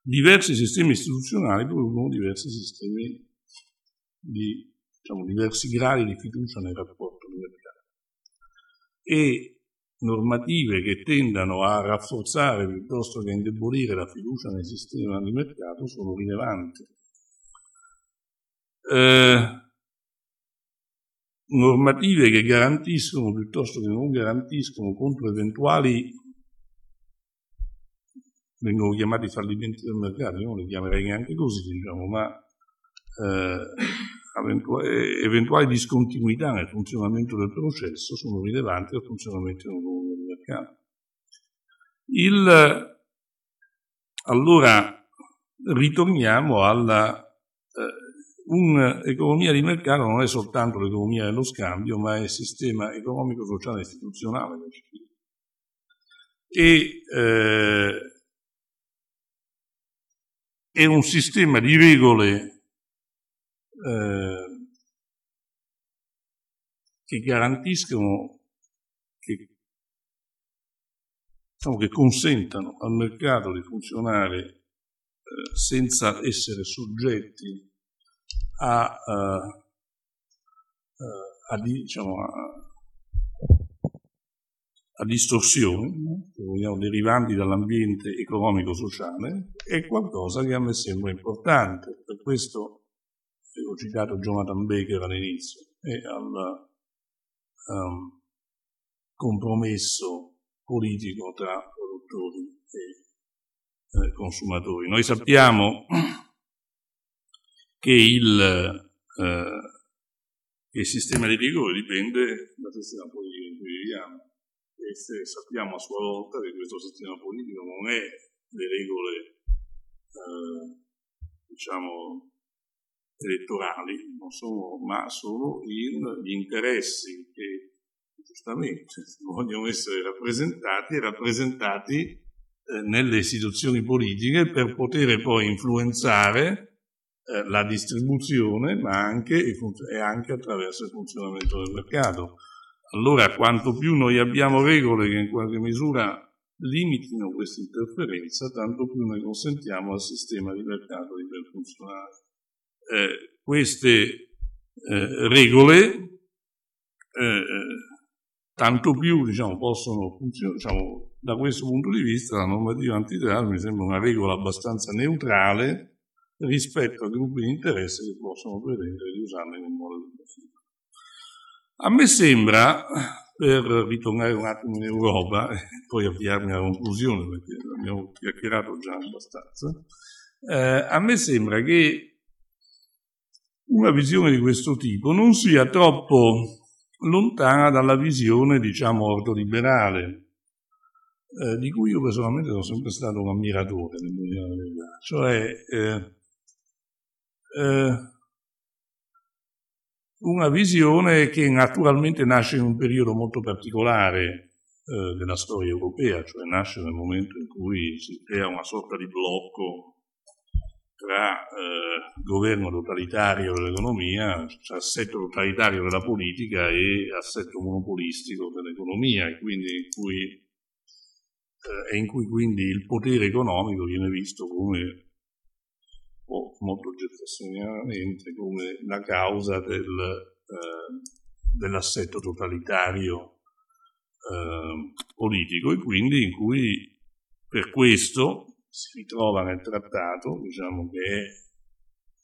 diversi sistemi istituzionali producono diversi sistemi di diciamo, diversi gradi di fiducia nel rapporto di mercato e normative che tendano a rafforzare piuttosto che a indebolire la fiducia nel sistema di mercato sono rilevanti. Eh, normative che garantiscono piuttosto che non garantiscono contro eventuali vengono chiamati fallimenti del mercato, io non li chiamerei neanche così, diciamo, ma eh, eventuali discontinuità nel funzionamento del processo sono rilevanti al funzionamento del mercato. Il, allora ritorniamo alla eh, un'economia di mercato non è soltanto l'economia dello scambio, ma è il sistema economico, sociale e istituzionale e eh, è un sistema di regole eh, che garantiscono, che, diciamo, che consentano al mercato di funzionare eh, senza essere soggetti a, uh, uh, a, diciamo, a distorsioni, vogliamo, derivanti dall'ambiente economico-sociale, è qualcosa che a me sembra importante. Per questo ho citato Jonathan Baker all'inizio e al um, compromesso politico tra produttori e eh, consumatori. Noi sappiamo che il, eh, che il sistema di rigore dipende dal sistema politico in cui viviamo e se sappiamo a sua volta che questo sistema politico non è le regole, eh, diciamo, elettorali, sono, ma sono il, gli interessi che giustamente vogliono essere rappresentati e rappresentati eh, nelle istituzioni politiche per poter poi influenzare eh, la distribuzione ma anche, e anche attraverso il funzionamento del mercato. Allora, quanto più noi abbiamo regole che in qualche misura limitino questa interferenza, tanto più noi consentiamo al sistema di mercato di per funzionare. Eh, queste eh, regole, eh, tanto più diciamo, possono funzionare, diciamo, da questo punto di vista la normativa antitrust mi sembra una regola abbastanza neutrale rispetto a gruppi di interesse che possono pretendere di usarla in un modo diverso. A me sembra, per ritornare un attimo in Europa e poi avviarmi alla conclusione, perché abbiamo chiacchierato già abbastanza, eh, a me sembra che una visione di questo tipo non sia troppo lontana dalla visione, diciamo, ordoliberale, eh, di cui io personalmente sono sempre stato un ammiratore, cioè eh, eh una visione che naturalmente nasce in un periodo molto particolare eh, della storia europea, cioè nasce nel momento in cui si crea una sorta di blocco tra eh, governo totalitario dell'economia, cioè assetto totalitario della politica e assetto monopolistico dell'economia, e quindi in cui, eh, in cui quindi il potere economico viene visto come o molto jeffersonianamente come la causa del, eh, dell'assetto totalitario eh, politico e quindi in cui per questo si ritrova nel trattato, diciamo che è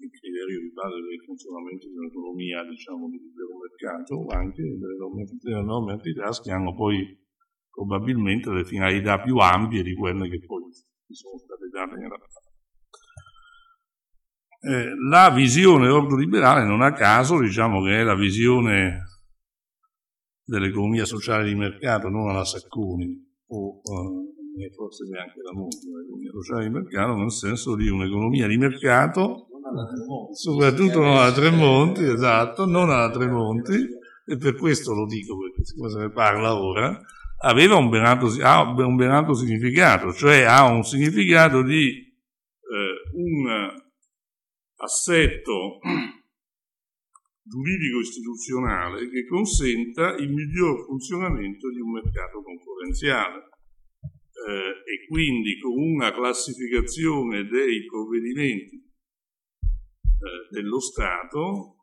il criterio di base il funzionamento di un'economia diciamo, di libero mercato, anche delle norme, antitrust che hanno poi probabilmente le finalità più ampie di quelle che poi sono state date nella Eh, la visione ordoliberale non a caso diciamo che è la visione dell'economia sociale di mercato, non alla Sacconi o eh, forse neanche la Monti, l'economia sociale di mercato, nel senso di un'economia di mercato, soprattutto non alla Tremonti, esatto, non alla Tremonti, e per questo lo dico perché siccome se ne parla ora, aveva un ben alto, ha un ben alto significato, cioè ha un significato di eh, un assetto giuridico-istituzionale che consenta il miglior funzionamento di un mercato concorrenziale. Eh, e quindi con una classificazione dei provvedimenti eh, dello Stato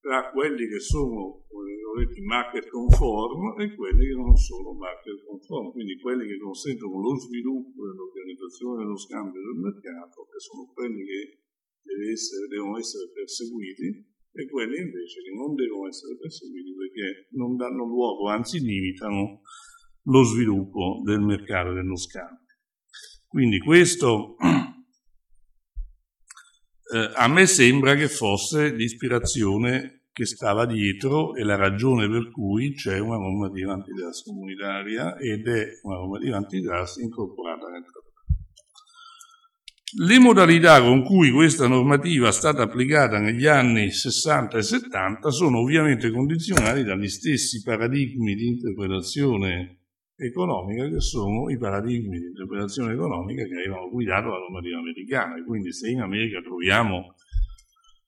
tra quelli che sono market conform e quelli che non sono market conform, quindi quelli che consentono lo sviluppo e l'organizzazione dello scambio del mercato, che sono quelli che deve essere, devono essere perseguiti e quelli invece che non devono essere perseguiti perché non danno luogo, anzi limitano lo sviluppo del mercato dello scambio. Quindi questo eh, a me sembra che fosse l'ispirazione che stava dietro e la ragione per cui c'è una normativa antitrust comunitaria ed è una normativa antitrust incorporata nel trattato. Le modalità con cui questa normativa è stata applicata negli anni 60 e 70 sono ovviamente condizionati dagli stessi paradigmi di interpretazione economica che sono i paradigmi di interpretazione economica che avevano guidato la normativa americana. Quindi se in America troviamo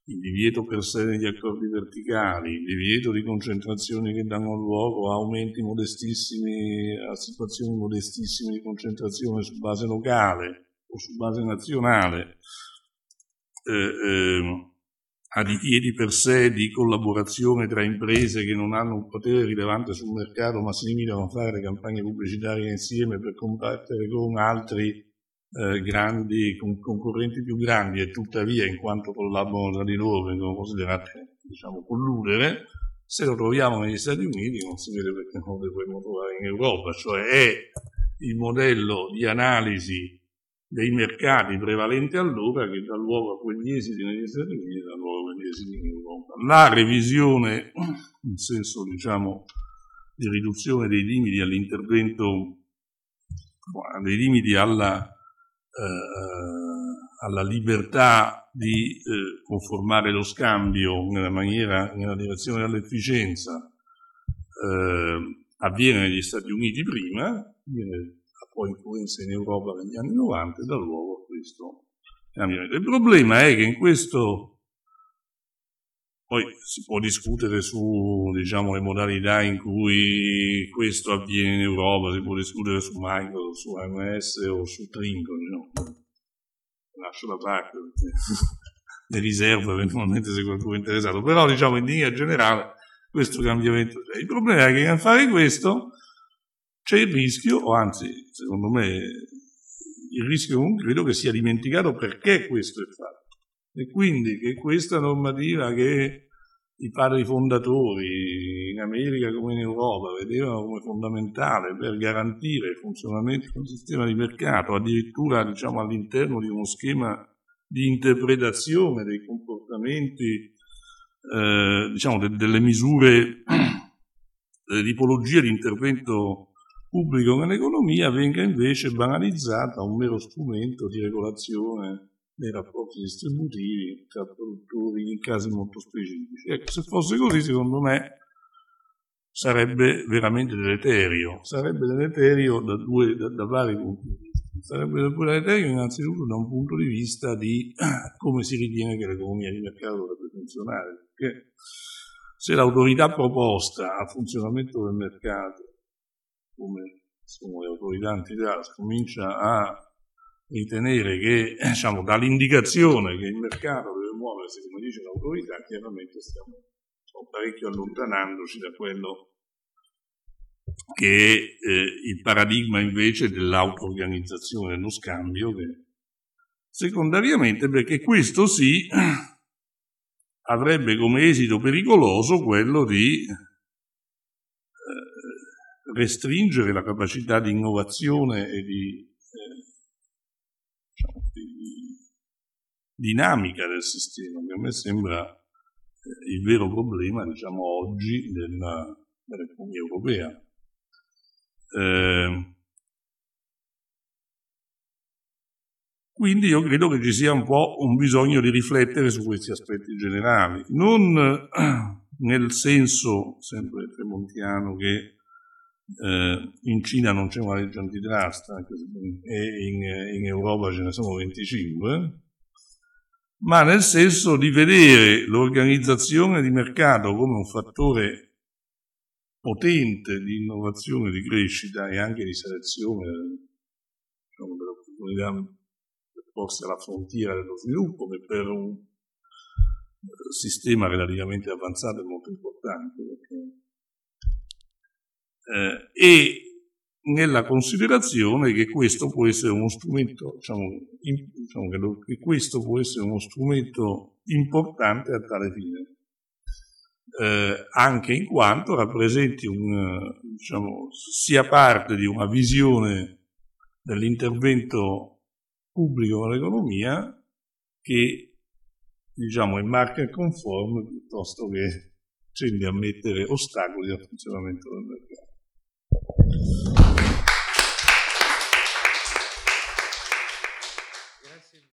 il divieto per sé degli accordi verticali, il divieto di concentrazioni che danno luogo a aumenti modestissimi, a situazioni modestissime di concentrazione su base locale, o su base nazionale eh, eh, a divieti per sé di collaborazione tra imprese che non hanno un potere rilevante sul mercato ma si limitano a fare campagne pubblicitarie insieme per combattere con altri eh, grandi con, concorrenti più grandi e tuttavia in quanto collaborano tra di loro vengono considerate diciamo colludere se lo troviamo negli Stati Uniti non si vede perché non lo dovremmo trovare in Europa cioè è il modello di analisi dei mercati prevalenti allora che dà luogo a quegli esiti negli Stati Uniti e dà luogo a quegli esiti in Europa. La revisione, in senso diciamo di riduzione dei limiti all'intervento, dei limiti alla, eh, alla libertà di eh, conformare lo scambio nella, maniera, nella direzione dell'efficienza, eh, avviene negli Stati Uniti prima, viene poi influenza in Europa negli anni 90 e dà luogo a questo cambiamento. Il problema è che in questo poi si può discutere su diciamo, le modalità in cui questo avviene in Europa, si può discutere su Microsoft, su AMS o su Trinco, no? lascio da parte le riservo eventualmente se qualcuno è interessato, però diciamo in linea generale questo cambiamento. Il problema è che a fare questo c'è il rischio, o anzi, secondo me, il rischio non credo che sia dimenticato perché questo è fatto. E quindi che questa normativa che i padri fondatori in America come in Europa vedevano come fondamentale per garantire il funzionamento di un sistema di mercato, addirittura diciamo, all'interno di uno schema di interpretazione dei comportamenti, eh, diciamo, de- delle misure, delle tipologie di intervento pubblico nell'economia venga invece banalizzata a un mero strumento di regolazione dei rapporti distributivi tra produttori in casi molto specifici. Ecco, se fosse così, secondo me sarebbe veramente deleterio, sarebbe deleterio da, due, da, da vari punti di vista. Sarebbe deleterio innanzitutto da un punto di vista di come si ritiene che l'economia di mercato dovrebbe funzionare, perché se l'autorità proposta al funzionamento del mercato come sono le autorità antitrust, comincia a ritenere che, diciamo, dall'indicazione che il mercato deve muoversi come dice l'autorità, chiaramente stiamo, stiamo parecchio allontanandoci da quello che è eh, il paradigma invece dell'auto-organizzazione dello scambio, che secondariamente perché questo sì avrebbe come esito pericoloso quello di restringere la capacità di innovazione e di, eh, diciamo, di, dinamica del sistema, che a me sembra eh, il vero problema, diciamo, oggi della, dell'economia europea. Eh, quindi io credo che ci sia un po' un bisogno di riflettere su questi aspetti generali, non nel senso sempre tremontiano che eh, in Cina non c'è una legge antitrust e in, in Europa ce ne sono 25, ma nel senso di vedere l'organizzazione di mercato come un fattore potente di innovazione, di crescita e anche di selezione diciamo, delle opportunità poste alla frontiera dello sviluppo, che per un sistema relativamente avanzato è molto importante. Perché, eh, e nella considerazione che questo può essere uno strumento, diciamo, in, diciamo che, lo, che, questo può essere uno strumento importante a tale fine, eh, anche in quanto rappresenti un, diciamo, sia parte di una visione dell'intervento pubblico nell'economia che diciamo è market conforme piuttosto che tende a mettere ostacoli al funzionamento del mercato. Thank you.